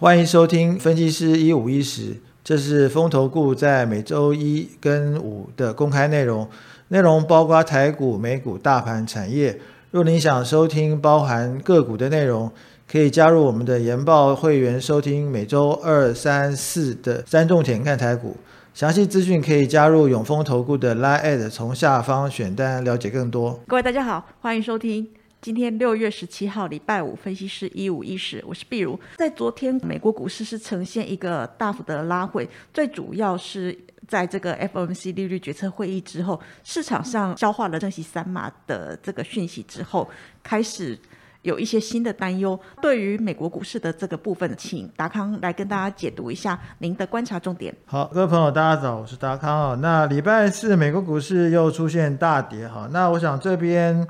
欢迎收听分析师一五一十，这是风投顾在每周一跟五的公开内容，内容包括台股、美股、大盘、产业。若您想收听包含个股的内容，可以加入我们的研报会员收听每周二、三、四的三重点看台股。详细资讯可以加入永丰投顾的 Line，从下方选单了解更多。各位大家好，欢迎收听今天六月十七号礼拜五分析师一五一十，我是碧如。在昨天美国股市是呈现一个大幅的拉回，最主要是在这个 FOMC 利率决策会议之后，市场上消化了升息三码的这个讯息之后，开始。有一些新的担忧，对于美国股市的这个部分，请达康来跟大家解读一下您的观察重点。好，各位朋友，大家早，我是达康啊。那礼拜四美国股市又出现大跌哈，那我想这边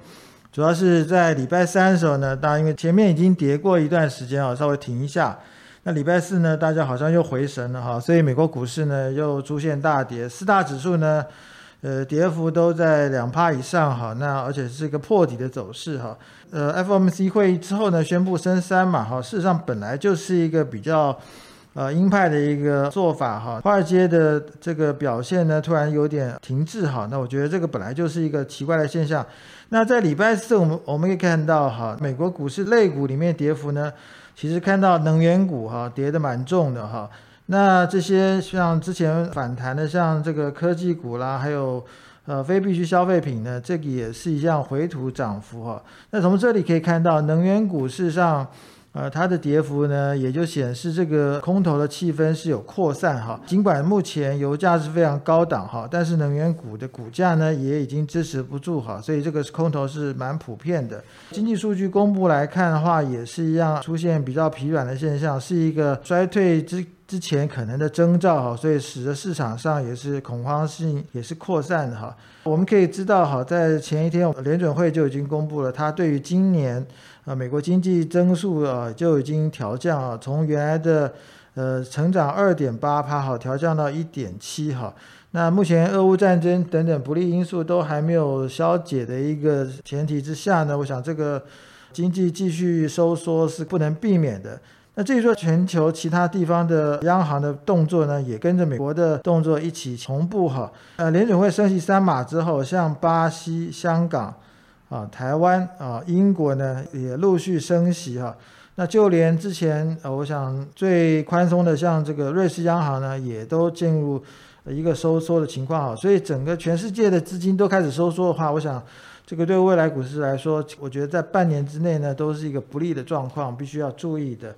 主要是在礼拜三的时候呢，大家因为前面已经跌过一段时间啊，稍微停一下。那礼拜四呢，大家好像又回神了哈，所以美国股市呢又出现大跌，四大指数呢。呃，跌幅都在两帕以上哈，那而且是一个破底的走势哈。呃，FOMC 会议之后呢，宣布升三嘛哈，事实上本来就是一个比较呃鹰派的一个做法哈。华尔街的这个表现呢，突然有点停滞哈，那我觉得这个本来就是一个奇怪的现象。那在礼拜四，我们我们可以看到哈，美国股市类股里面跌幅呢，其实看到能源股哈跌的蛮重的哈。那这些像之前反弹的，像这个科技股啦，还有呃非必需消费品呢，这个也是一样回吐涨幅哈。那从这里可以看到，能源股市上。呃，它的跌幅呢，也就显示这个空头的气氛是有扩散哈。尽管目前油价是非常高档哈，但是能源股的股价呢，也已经支持不住哈，所以这个空头是蛮普遍的。经济数据公布来看的话，也是一样出现比较疲软的现象，是一个衰退之之前可能的征兆哈，所以使得市场上也是恐慌性也是扩散的哈。我们可以知道哈，在前一天联准会就已经公布了，它对于今年。啊，美国经济增速啊就已经调降啊，从原来的呃成长二点八帕哈调降到一点七哈。那目前俄乌战争等等不利因素都还没有消解的一个前提之下呢，我想这个经济继续收缩是不能避免的。那至于说全球其他地方的央行的动作呢，也跟着美国的动作一起同步哈。呃，联准会升息三码之后，像巴西、香港。啊，台湾啊，英国呢也陆续升息哈，那就连之前呃，我想最宽松的像这个瑞士央行呢，也都进入一个收缩的情况哈，所以整个全世界的资金都开始收缩的话，我想这个对未来股市来说，我觉得在半年之内呢，都是一个不利的状况，必须要注意的。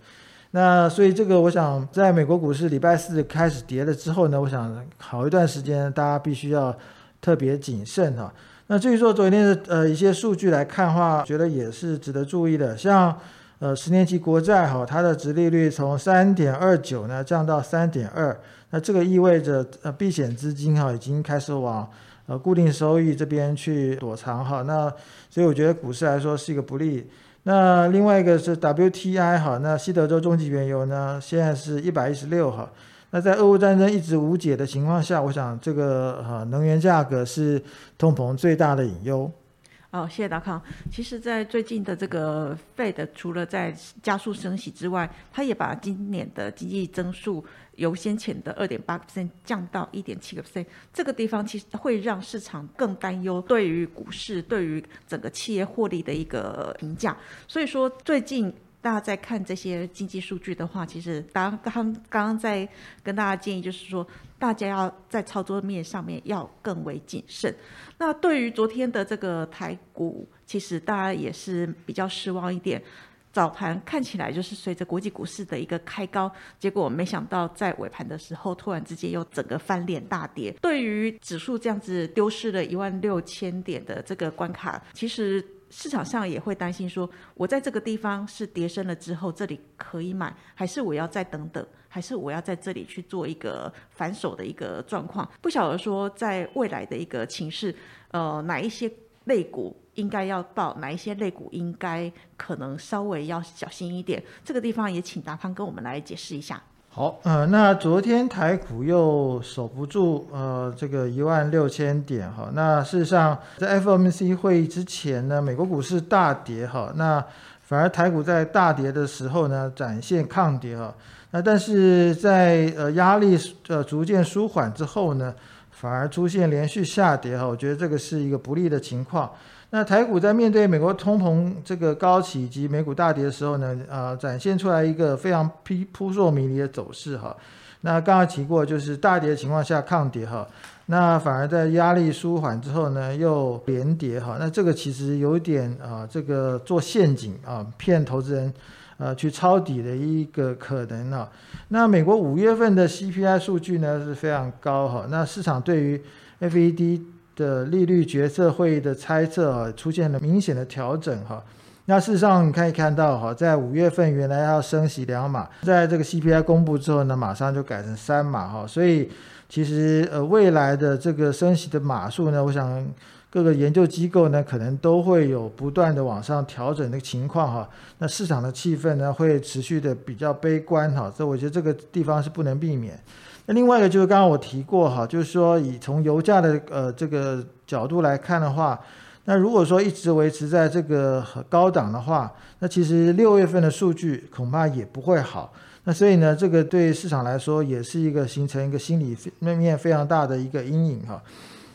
那所以这个我想，在美国股市礼拜四开始跌了之后呢，我想好一段时间大家必须要特别谨慎哈。那至于说昨天的呃一些数据来看的话，觉得也是值得注意的。像呃十年期国债哈，它的值利率从三点二九呢降到三点二，那这个意味着呃避险资金哈已经开始往呃固定收益这边去躲藏哈。那所以我觉得股市来说是一个不利。那另外一个是 WTI 哈，那西德州中级原油呢现在是一百一十六哈。那在俄乌战争一直无解的情况下，我想这个哈能源价格是通膨最大的隐忧。好，谢谢达康。其实，在最近的这个 Fed 除了在加速升息之外，它也把今年的经济增速由先前的二点八 percent 降到一点七个 percent。这个地方其实会让市场更担忧对于股市、对于整个企业获利的一个评价。所以说，最近。大家在看这些经济数据的话，其实刚刚刚刚在跟大家建议，就是说大家要在操作面上面要更为谨慎。那对于昨天的这个台股，其实大家也是比较失望一点。早盘看起来就是随着国际股市的一个开高，结果没想到在尾盘的时候，突然之间又整个翻脸大跌。对于指数这样子丢失了一万六千点的这个关卡，其实。市场上也会担心说，我在这个地方是跌升了之后，这里可以买，还是我要再等等，还是我要在这里去做一个反手的一个状况？不晓得说，在未来的一个情势，呃，哪一些类股应该要报，哪一些类股应该可能稍微要小心一点？这个地方也请达康跟我们来解释一下。好，呃，那昨天台股又守不住，呃，这个一万六千点哈。那事实上，在 FOMC 会议之前呢，美国股市大跌哈。那反而台股在大跌的时候呢，展现抗跌哈。那但是在呃压力呃逐渐舒缓之后呢，反而出现连续下跌哈。我觉得这个是一个不利的情况。那台股在面对美国通膨这个高企以及美股大跌的时候呢，呃，展现出来一个非常扑扑朔迷离的走势哈。那刚刚提过，就是大跌的情况下抗跌哈，那反而在压力舒缓之后呢，又连跌哈。那这个其实有点啊，这个做陷阱啊，骗投资人呃去抄底的一个可能啊。那美国五月份的 CPI 数据呢是非常高哈，那市场对于 FED 的利率决策会议的猜测啊，出现了明显的调整哈。那事实上你可以看到哈，在五月份原来要升息两码，在这个 CPI 公布之后呢，马上就改成三码哈。所以其实呃未来的这个升息的码数呢，我想各个研究机构呢可能都会有不断的往上调整的情况哈。那市场的气氛呢会持续的比较悲观哈，所以我觉得这个地方是不能避免。另外一个就是刚刚我提过哈，就是说以从油价的呃这个角度来看的话，那如果说一直维持在这个高档的话，那其实六月份的数据恐怕也不会好。那所以呢，这个对市场来说也是一个形成一个心理面非常大的一个阴影哈。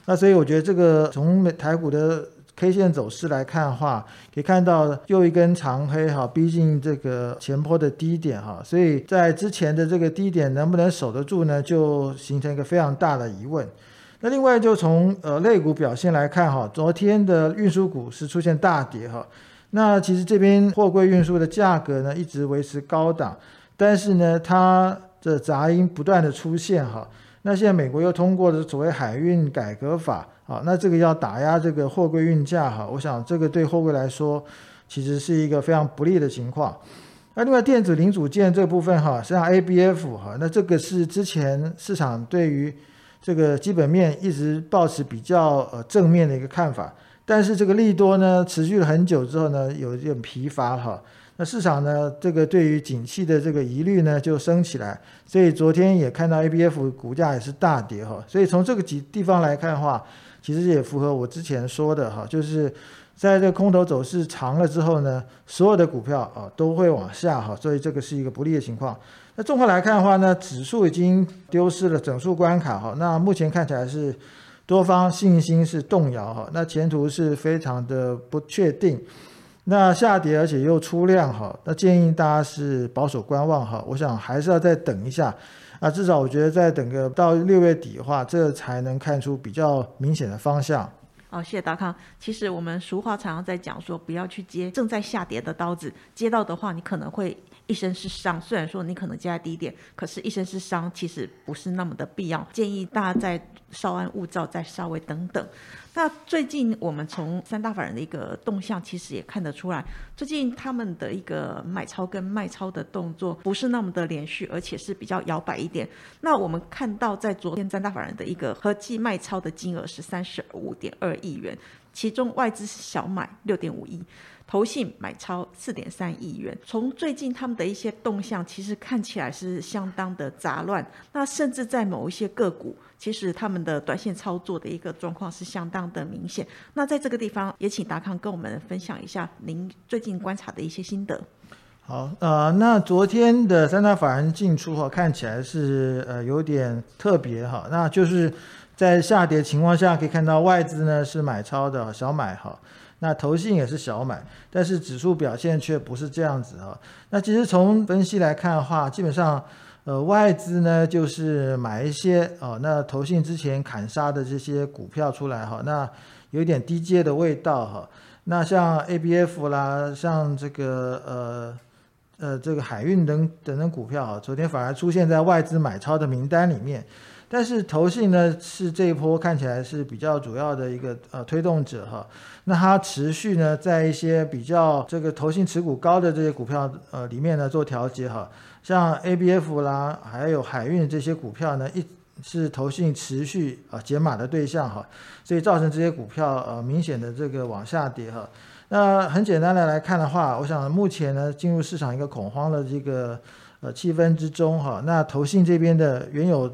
那所以我觉得这个从台股的。K 线走势来看的话，可以看到又一根长黑哈，逼近这个前坡的低点哈，所以在之前的这个低点能不能守得住呢？就形成一个非常大的疑问。那另外就从呃类股表现来看哈，昨天的运输股是出现大跌哈，那其实这边货柜运输的价格呢一直维持高档，但是呢它的杂音不断的出现哈，那现在美国又通过了所谓海运改革法。啊，那这个要打压这个货柜运价哈，我想这个对货柜来说，其实是一个非常不利的情况。那另外电子零组件这部分哈，实际上 ABF 哈，那这个是之前市场对于这个基本面一直保持比较呃正面的一个看法，但是这个利多呢持续了很久之后呢，有点疲乏哈。那市场呢，这个对于景气的这个疑虑呢就升起来，所以昨天也看到 ABF 股价也是大跌哈。所以从这个几地方来看的话，其实也符合我之前说的哈，就是在这个空头走势长了之后呢，所有的股票啊都会往下哈，所以这个是一个不利的情况。那综合来看的话呢，指数已经丢失了整数关卡哈，那目前看起来是多方信心是动摇哈，那前途是非常的不确定。那下跌而且又出量哈，那建议大家是保守观望哈，我想还是要再等一下。啊，至少我觉得再等个到六月底的话，这才能看出比较明显的方向。哦，谢谢达康。其实我们俗话常常在讲说，不要去接正在下跌的刀子，接到的话你可能会一身是伤。虽然说你可能接在低点，可是一身是伤，其实不是那么的必要。建议大家在稍安勿躁，再稍微等等。那最近我们从三大法人的一个动向，其实也看得出来，最近他们的一个买超跟卖超的动作不是那么的连续，而且是比较摇摆一点。那我们看到在昨天三大法人的一个合计卖超的金额是三十五点二亿元，其中外资是小买六点五亿。投信买超四点三亿元，从最近他们的一些动向，其实看起来是相当的杂乱。那甚至在某一些个股，其实他们的短线操作的一个状况是相当的明显。那在这个地方，也请达康跟我们分享一下您最近观察的一些心得。好，呃，那昨天的三大法人进出哈，看起来是呃有点特别哈。那就是在下跌情况下，可以看到外资呢是买超的小买哈。那投信也是小买，但是指数表现却不是这样子哈。那其实从分析来看的话，基本上，呃，外资呢就是买一些哦，那投信之前砍杀的这些股票出来哈，那有点低阶的味道哈。那像 ABF 啦，像这个呃呃这个海运等等等股票啊，昨天反而出现在外资买超的名单里面。但是投信呢是这一波看起来是比较主要的一个呃推动者哈，那它持续呢在一些比较这个投信持股高的这些股票呃里面呢做调节哈，像 ABF 啦，还有海运这些股票呢，一是投信持续啊减码的对象哈，所以造成这些股票呃明显的这个往下跌哈。那很简单的来看的话，我想目前呢进入市场一个恐慌的这个呃气氛之中哈，那投信这边的原有。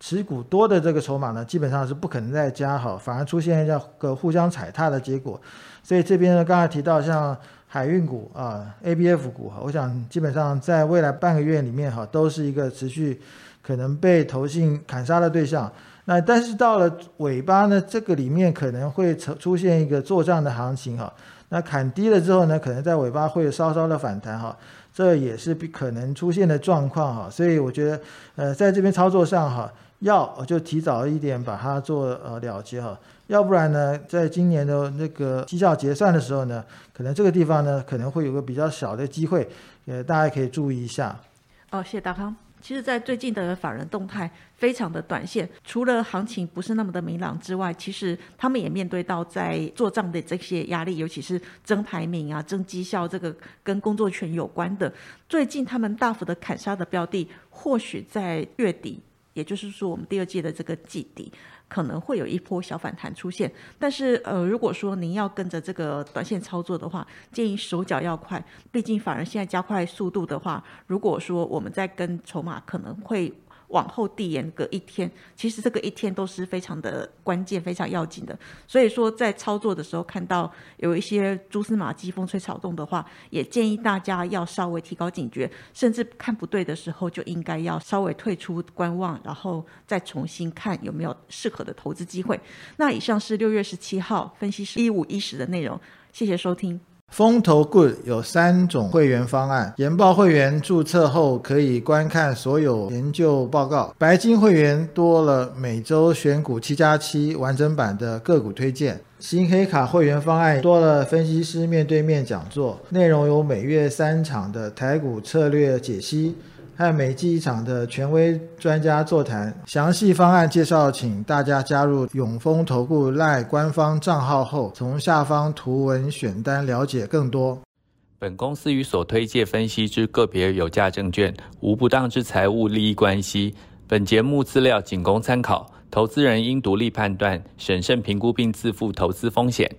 持股多的这个筹码呢，基本上是不可能再加哈，反而出现一个互相踩踏的结果。所以这边呢，刚才提到像海运股啊，A B F 股哈，我想基本上在未来半个月里面哈，都是一个持续可能被投信砍杀的对象。那但是到了尾巴呢，这个里面可能会出出现一个做账的行情哈。那砍低了之后呢，可能在尾巴会稍稍的反弹哈，这也是可能出现的状况哈。所以我觉得呃，在这边操作上哈。要就提早一点把它做呃了结哈，要不然呢，在今年的那个绩效结算的时候呢，可能这个地方呢可能会有个比较小的机会，呃，大家可以注意一下。哦，谢谢大康。其实，在最近的法人动态非常的短线，除了行情不是那么的明朗之外，其实他们也面对到在做账的这些压力，尤其是争排名啊、争绩效这个跟工作权有关的。最近他们大幅的砍杀的标的，或许在月底。也就是说，我们第二季的这个季底可能会有一波小反弹出现，但是呃，如果说您要跟着这个短线操作的话，建议手脚要快，毕竟反而现在加快速度的话，如果说我们在跟筹码可能会。往后递延个一天，其实这个一天都是非常的关键、非常要紧的。所以说，在操作的时候看到有一些蛛丝马迹、风吹草动的话，也建议大家要稍微提高警觉，甚至看不对的时候就应该要稍微退出观望，然后再重新看有没有适合的投资机会。那以上是六月十七号分析师一五一十的内容，谢谢收听。风投 Good 有三种会员方案，研报会员注册后可以观看所有研究报告，白金会员多了每周选股七加七完整版的个股推荐，新黑卡会员方案多了分析师面对面讲座，内容有每月三场的台股策略解析。和每季一场的权威专家座谈，详细方案介绍，请大家加入永丰投顾赖官方账号后，从下方图文选单了解更多。本公司与所推介分析之个别有价证券无不当之财务利益关系。本节目资料仅供参考，投资人应独立判断、审慎评估并自负投资风险。